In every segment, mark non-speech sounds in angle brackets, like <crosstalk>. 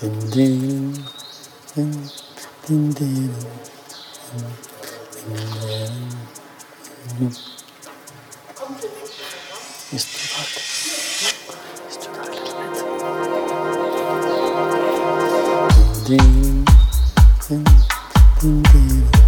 Din, din, din, din, din. Isturar. Isturar litt. Din, din, din, din. Isturar.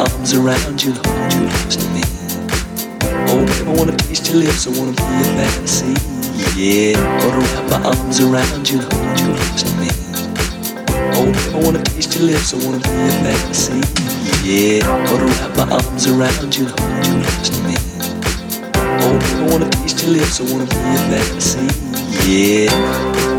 arms around you, hold you close to me. Oh, baby, I wanna taste your lips, I wanna be your fantasy. Yeah, I wanna wrap my arms around you, hold you close to me. Oh, baby, I wanna taste your lips, I wanna be your fantasy. Yeah, I wanna wrap my arms around you, hold you close to me. Oh, baby, I wanna taste your lips, I wanna be your fantasy. Yeah.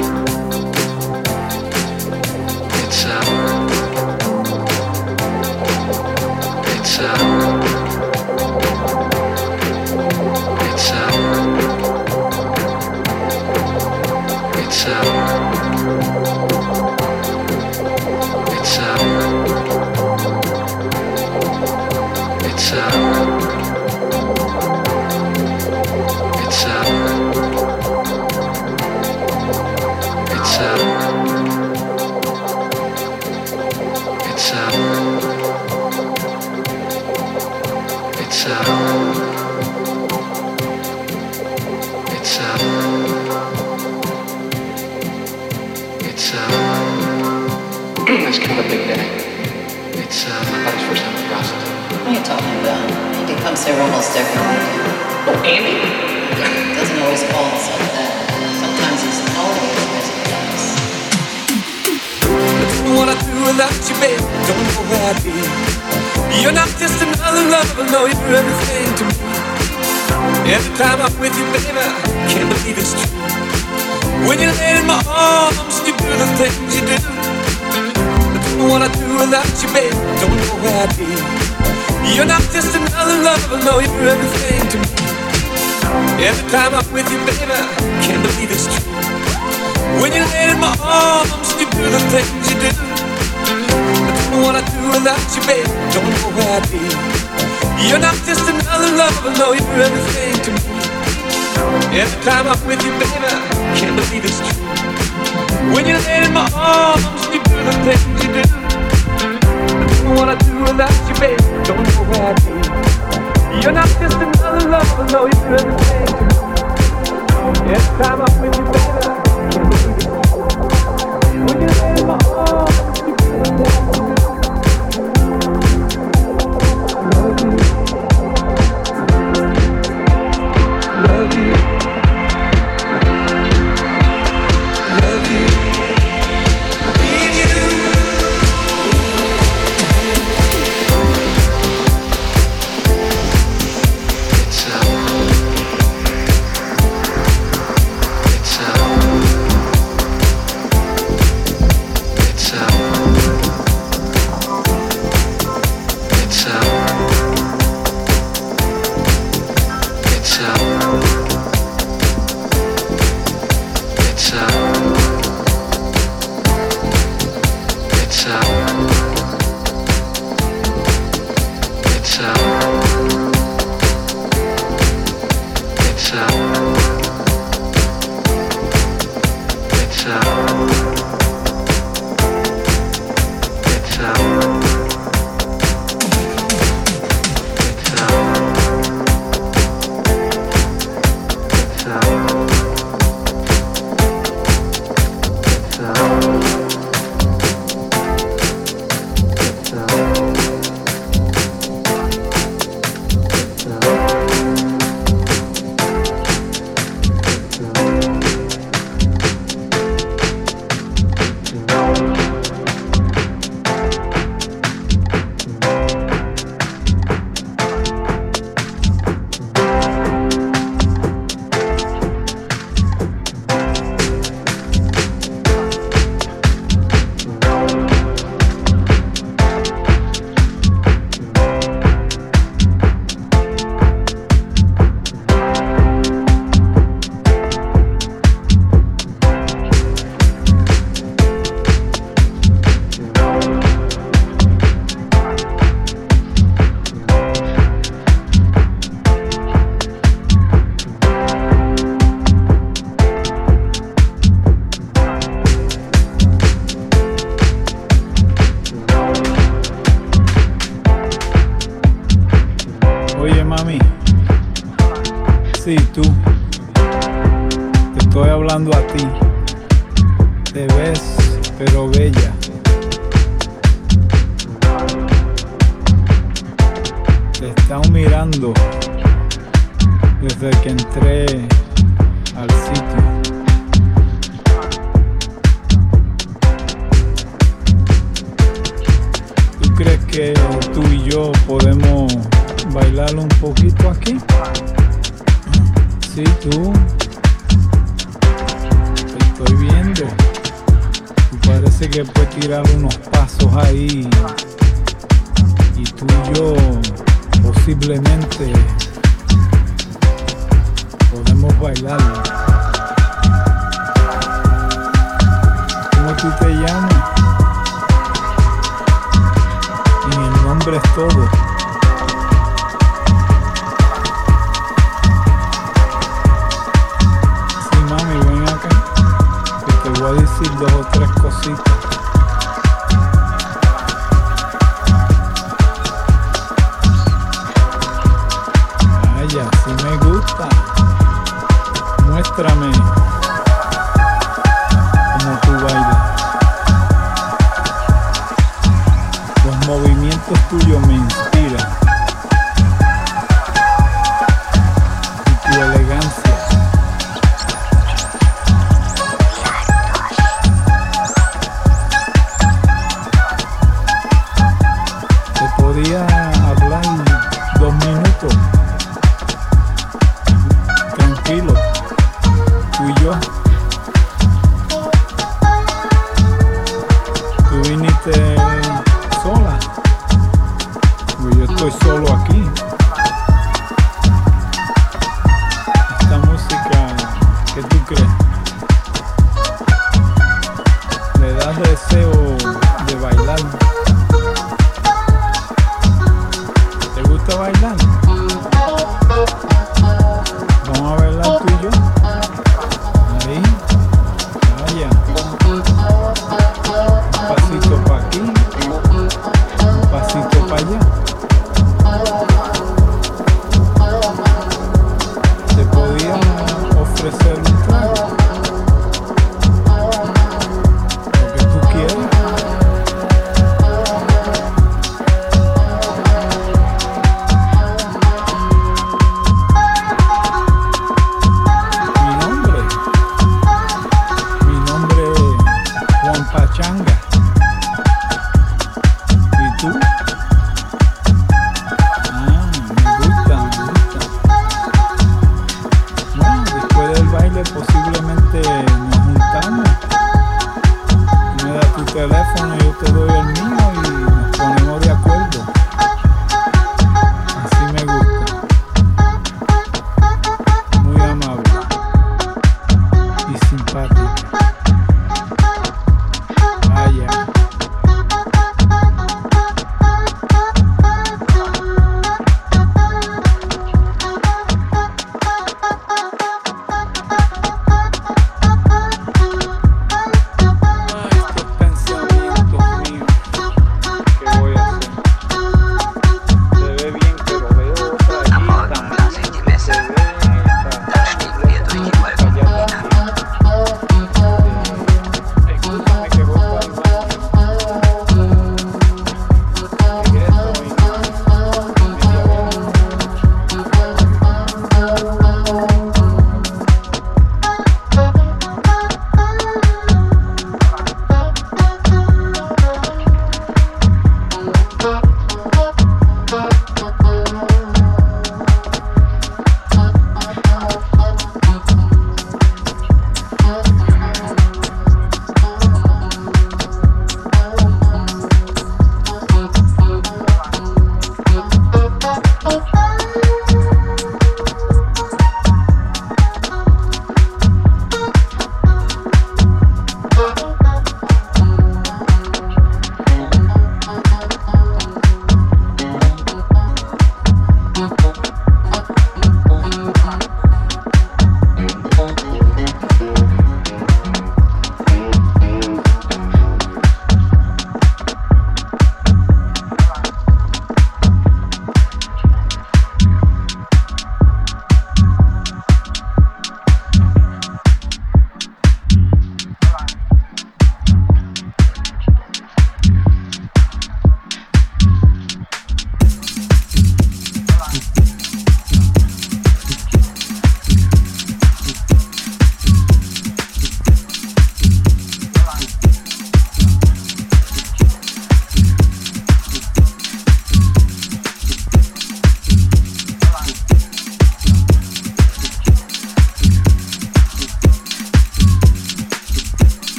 te doy el mío y nos ponemos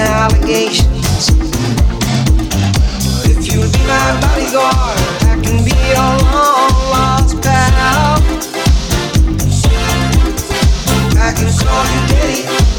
allegations. But If you would be my bodyguard, I can be your long lost pal. I can call you daddy.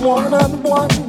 One. on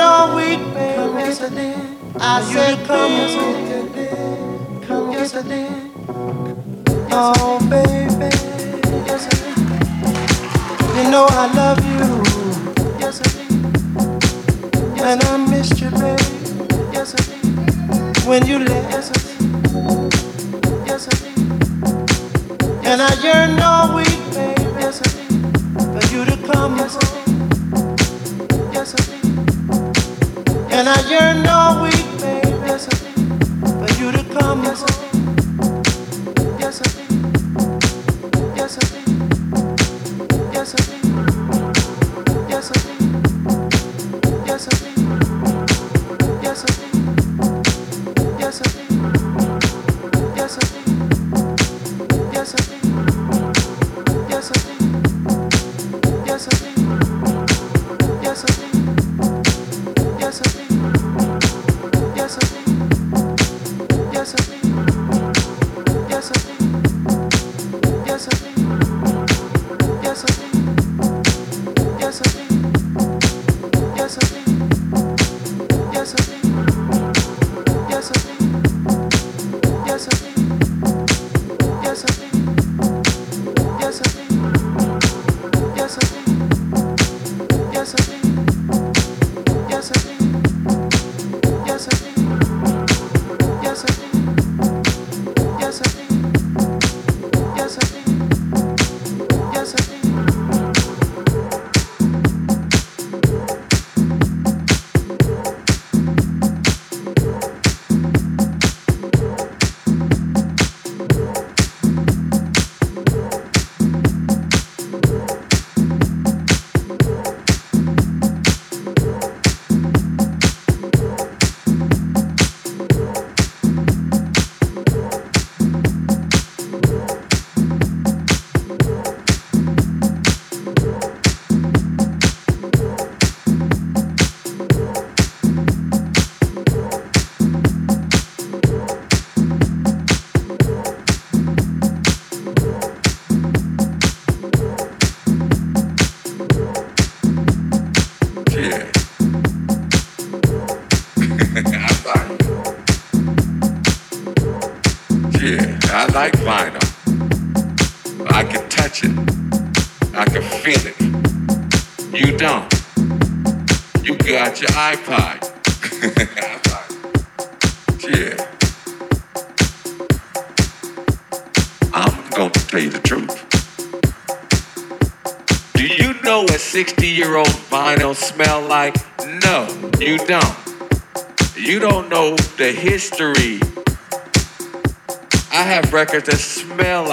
All week, failed. Come yes, I did. I said, come yes, I did. Come yes, I did. Oh, baby. Yes, I did. You know I love you. Yes, I did. And I missed you, baby. Yes, I did. When you left. Yes, I did. Yes, I did. And I yearn all week, baby. Yes, I did. For you to come. Yes, I did. And I yearn all week, baby. For you to come, yes, I.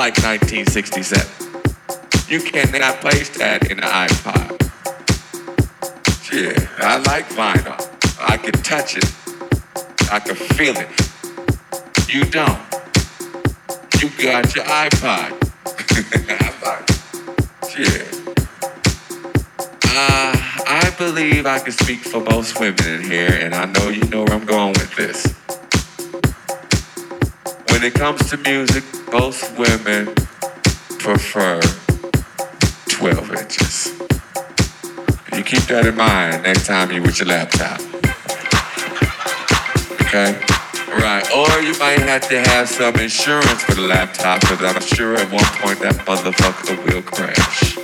like 1967. You cannot place that in an iPod. Yeah, I like vinyl. I can touch it. I can feel it. You don't. You got your iPod. <laughs> yeah. Uh, I believe I can speak for most women in here, and I know you know where I'm going with this. When it comes to music, most women prefer 12 inches. You keep that in mind next time you're with your laptop. Okay? Right. Or you might have to have some insurance for the laptop because I'm sure at one point that motherfucker will crash.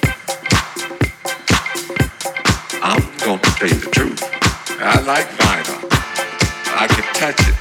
I'm going to tell you the truth. I like vinyl. I can touch it.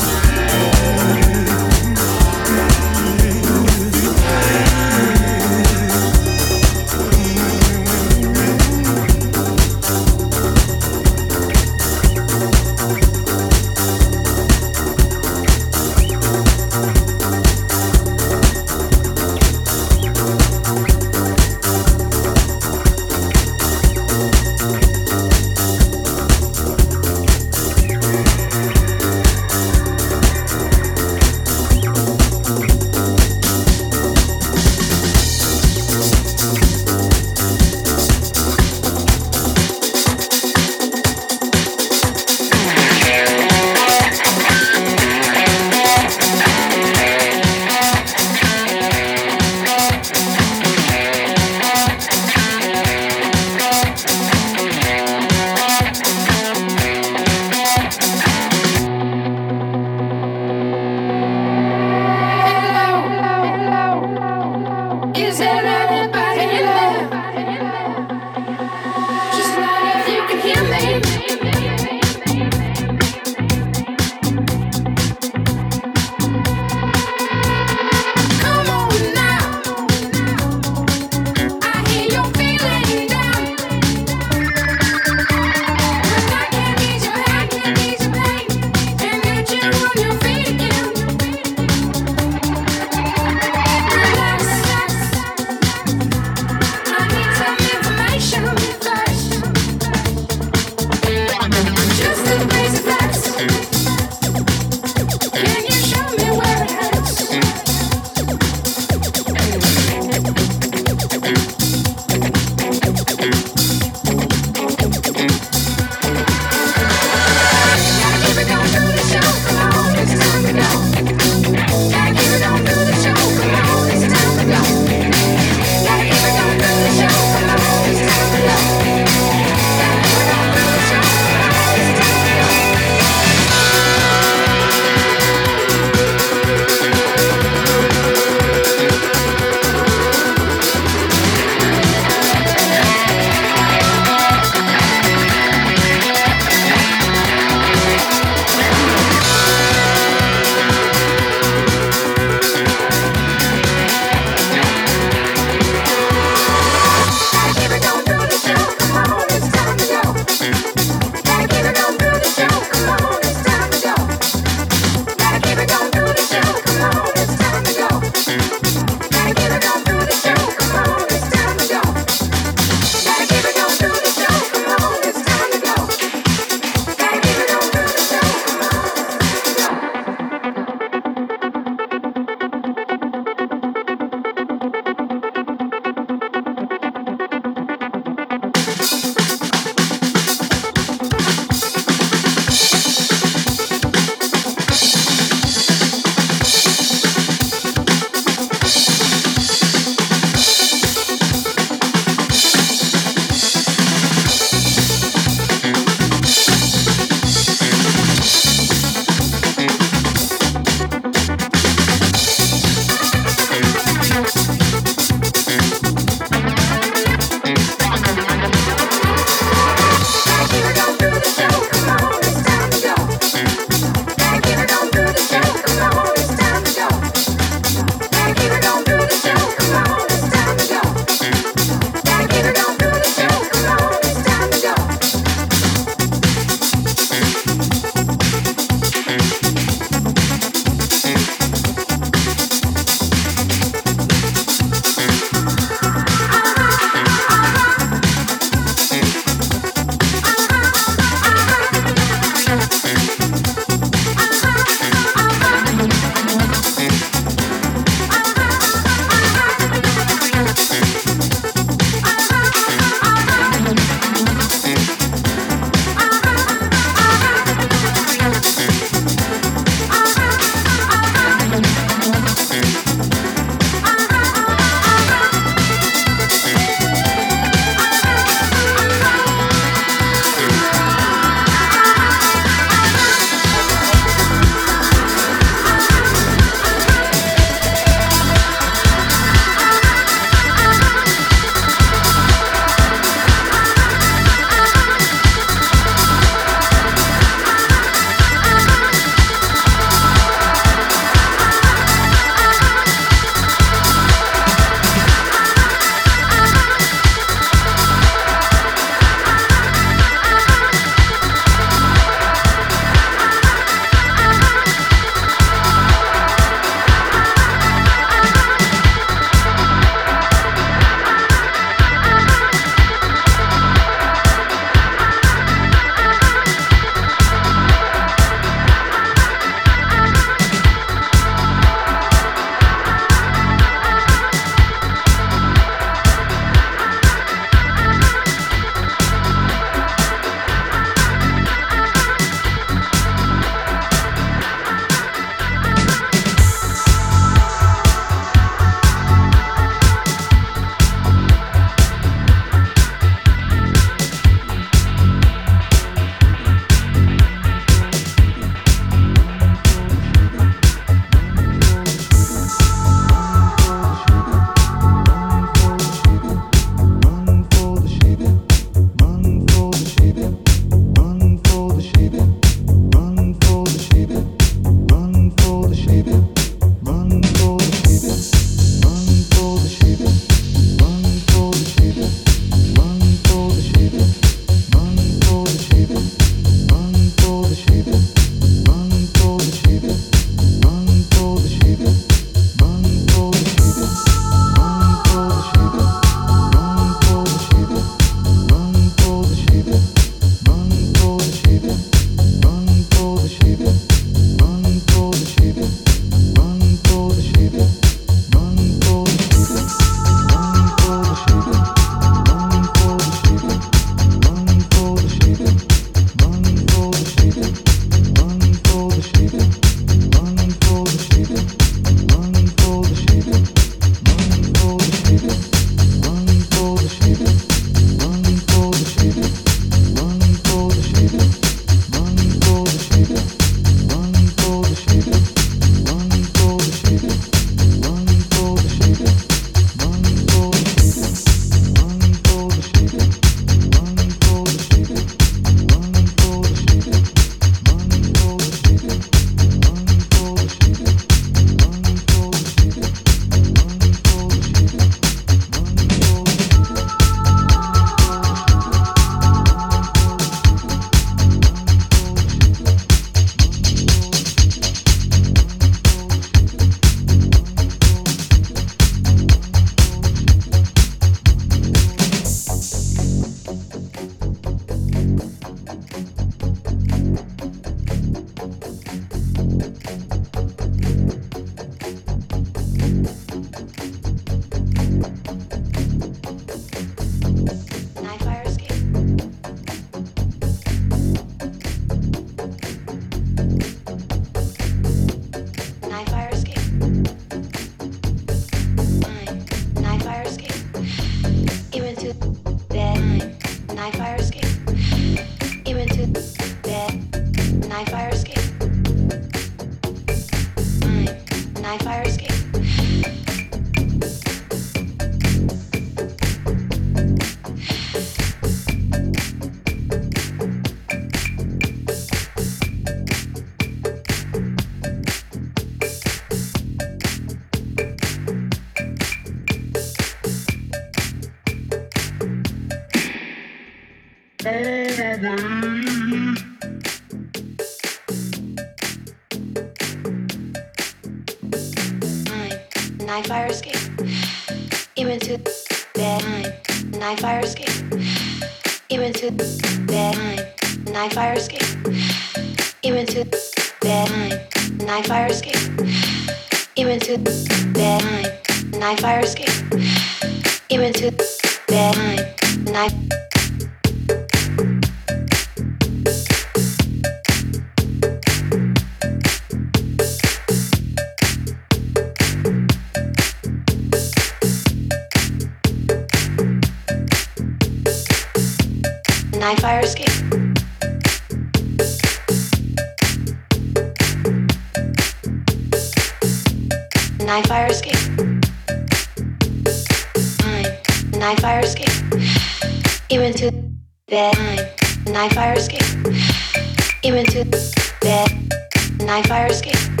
Escape.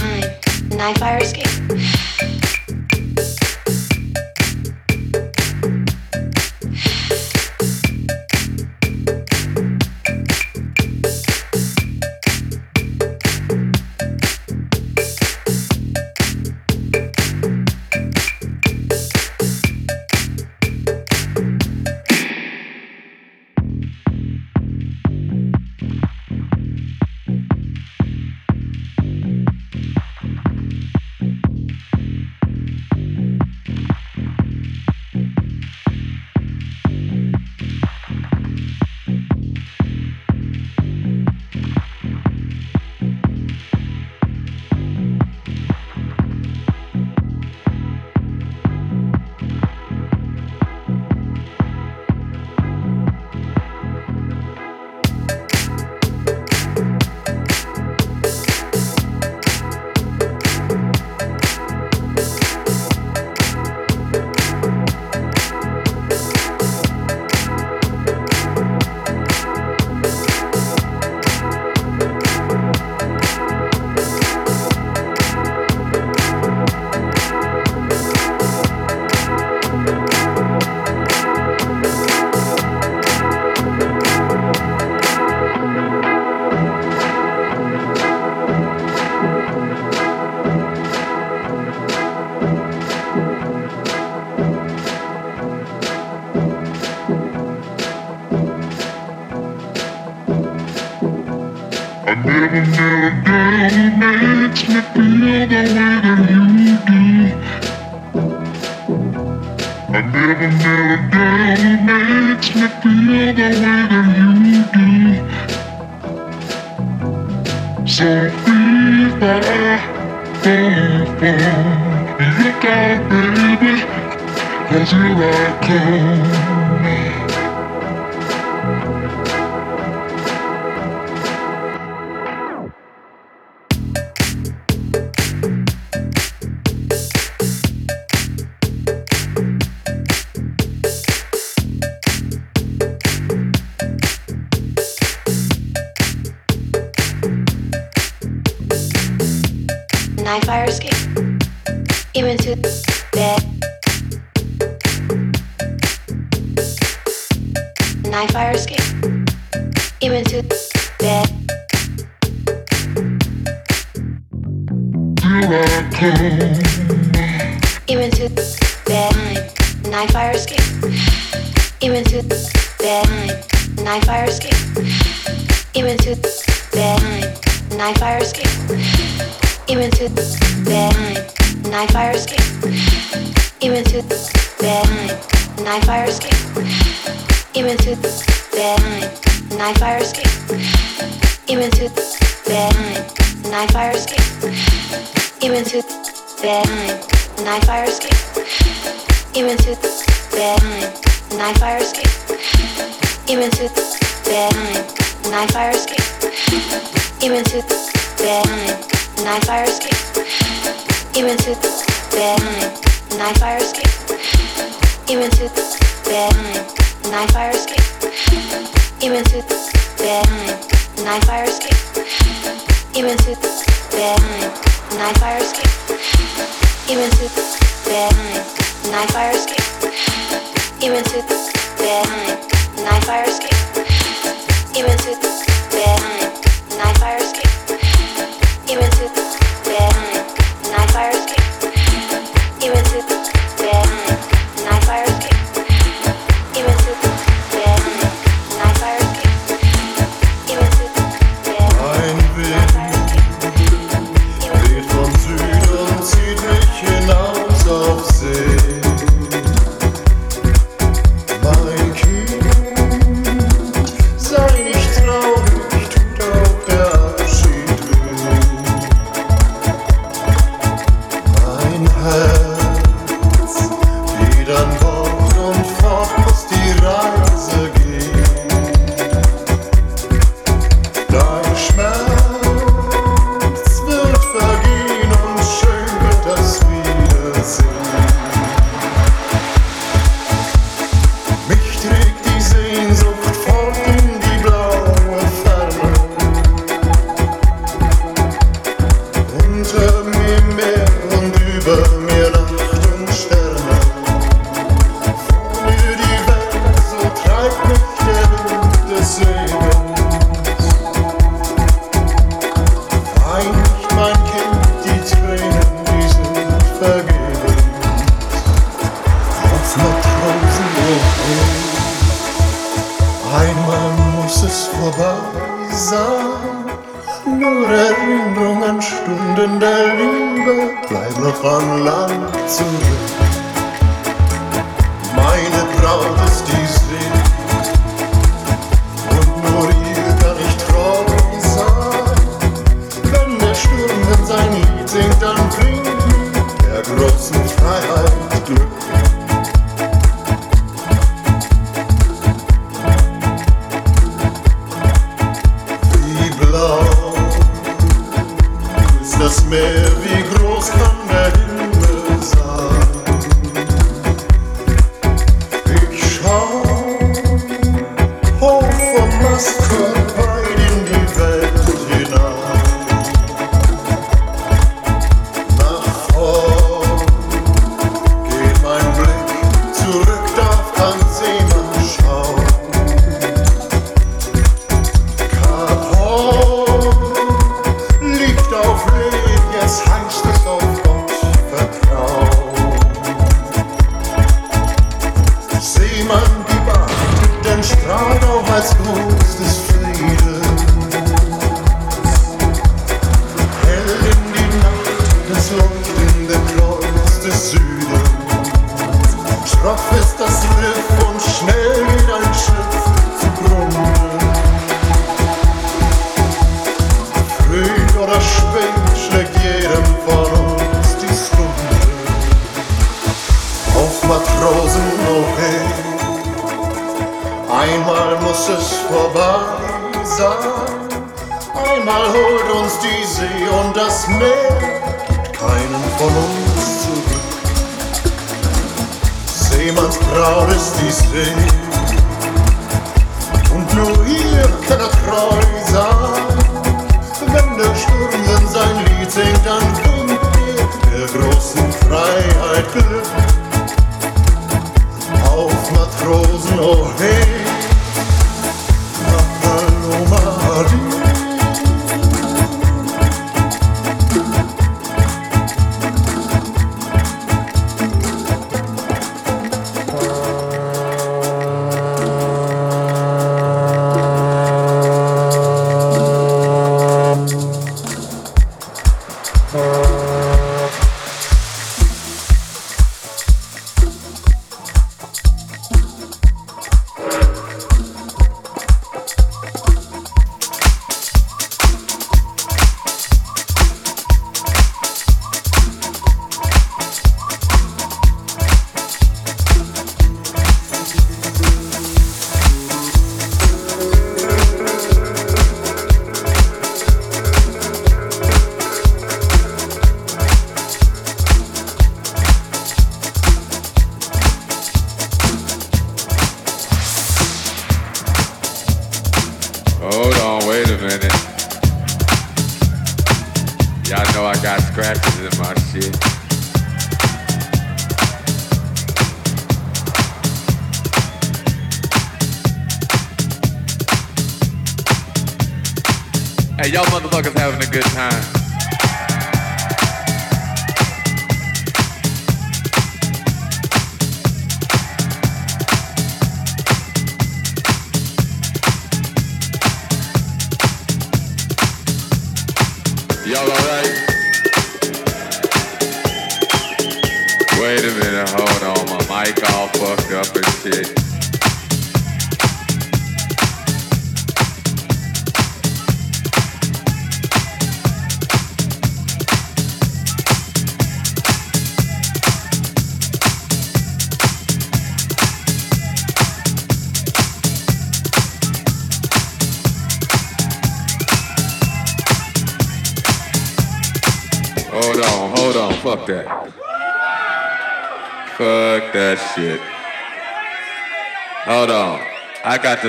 Nine. Night fire escape.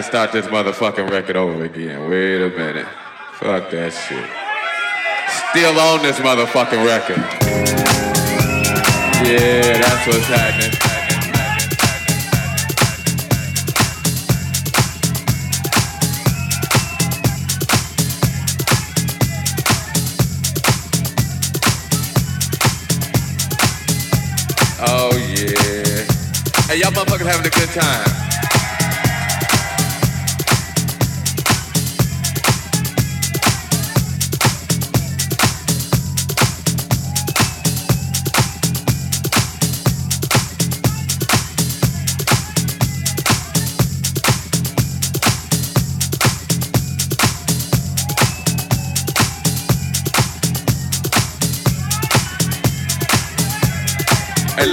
Start this motherfucking record over again. Wait a minute. Fuck that shit. Still on this motherfucking record. Yeah, that's what's happening. Oh yeah. Hey, y'all motherfuckers having a good time.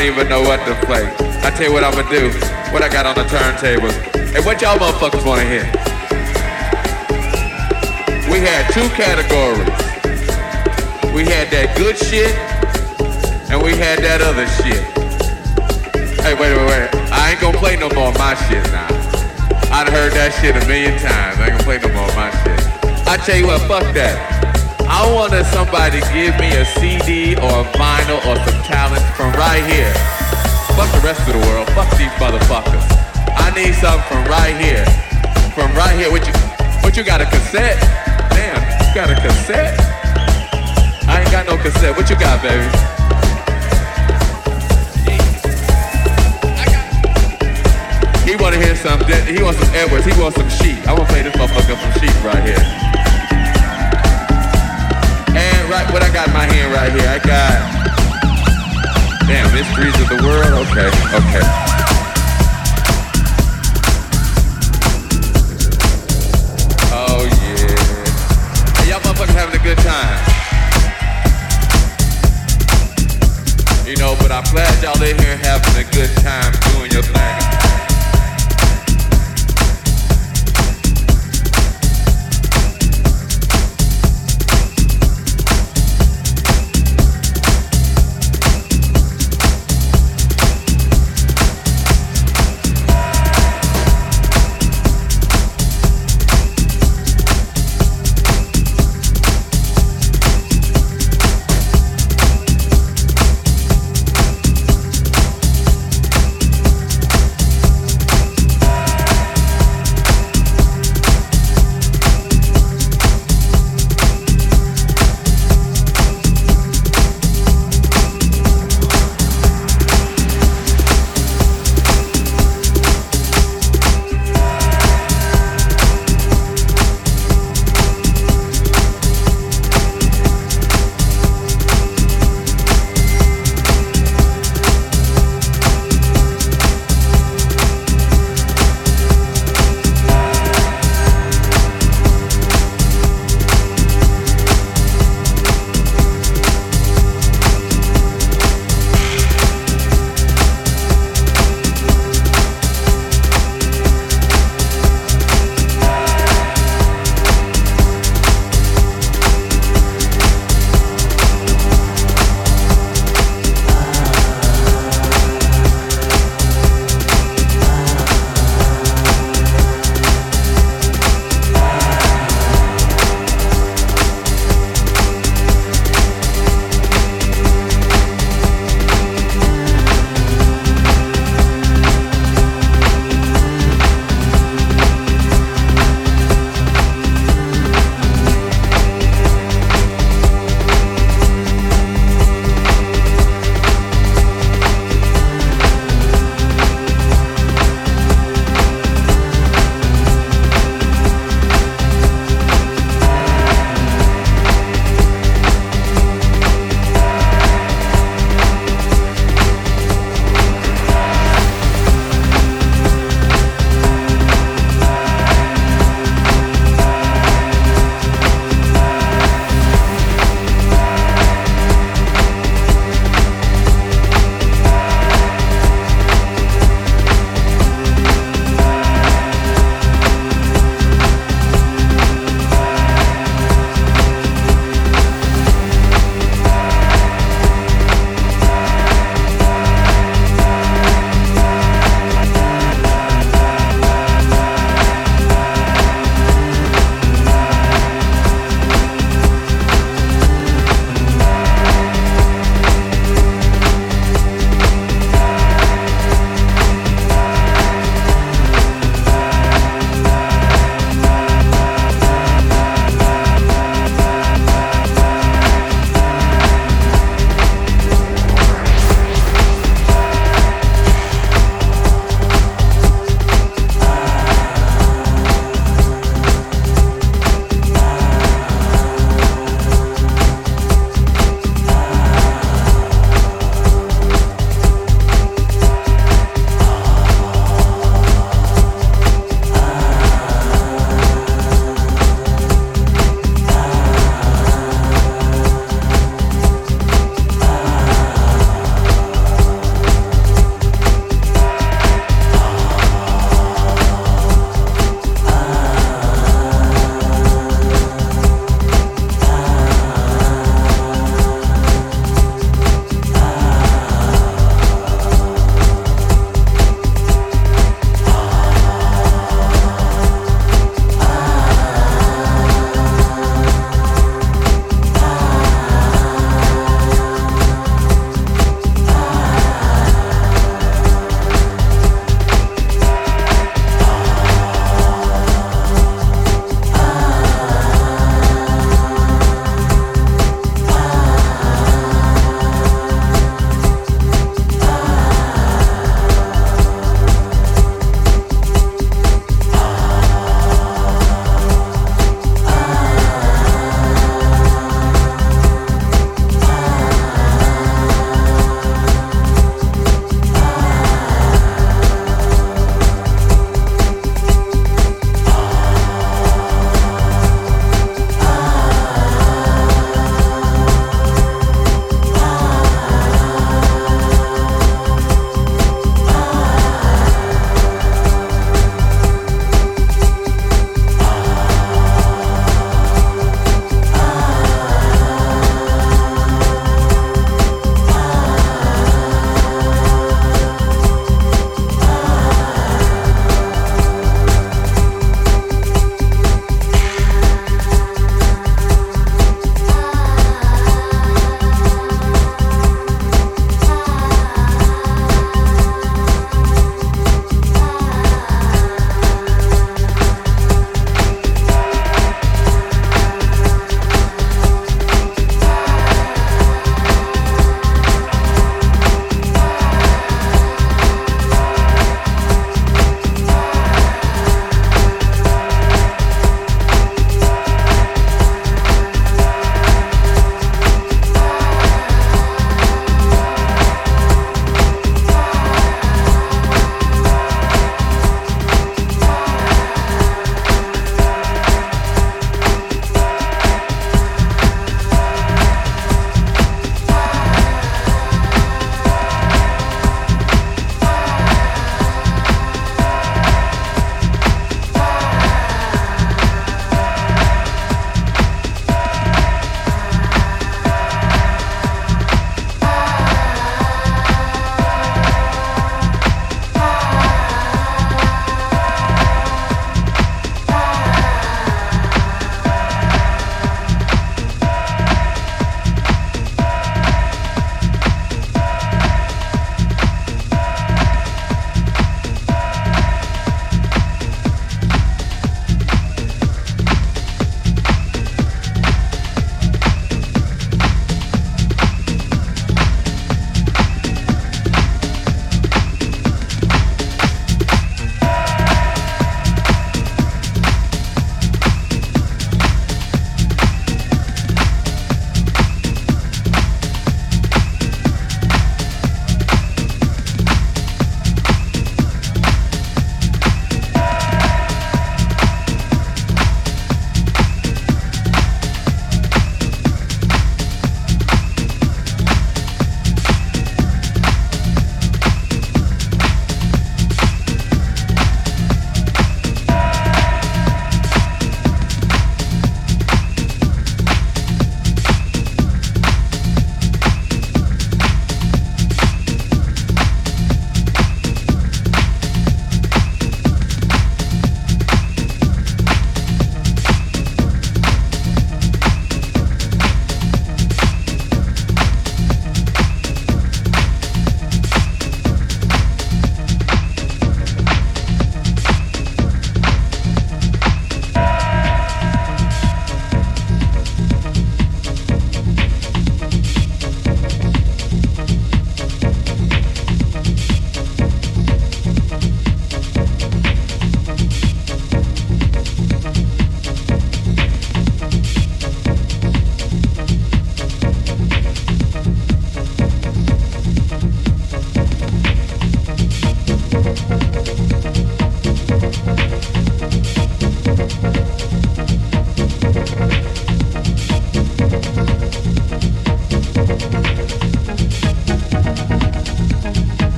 Don't even know what to play. I tell you what I'm gonna do. What I got on the turntables. Hey, what y'all motherfuckers wanna hear? We had two categories. We had that good shit, and we had that other shit. Hey, wait, wait, wait. I ain't gonna play no more of my shit now. I'd heard that shit a million times. I ain't gonna play no more of my shit. I tell you what, fuck that. I wanted somebody give me a CD or a vinyl or some talent from right here. Fuck the rest of the world. Fuck these motherfuckers. I need something from right here. From right here. What you, what you got a cassette? Damn, you got a cassette? I ain't got no cassette. What you got, baby? He wanna hear some. He wants some Edwards. He wants some sheep. I wanna play this motherfucker some sheep right here. And right, what I got in my hand right here, I got. Damn, mysteries of the world. Okay, okay. Oh yeah. Y'all motherfuckers having a good time. You know, but I'm glad y'all in here having a good time doing your thing.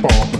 bomb.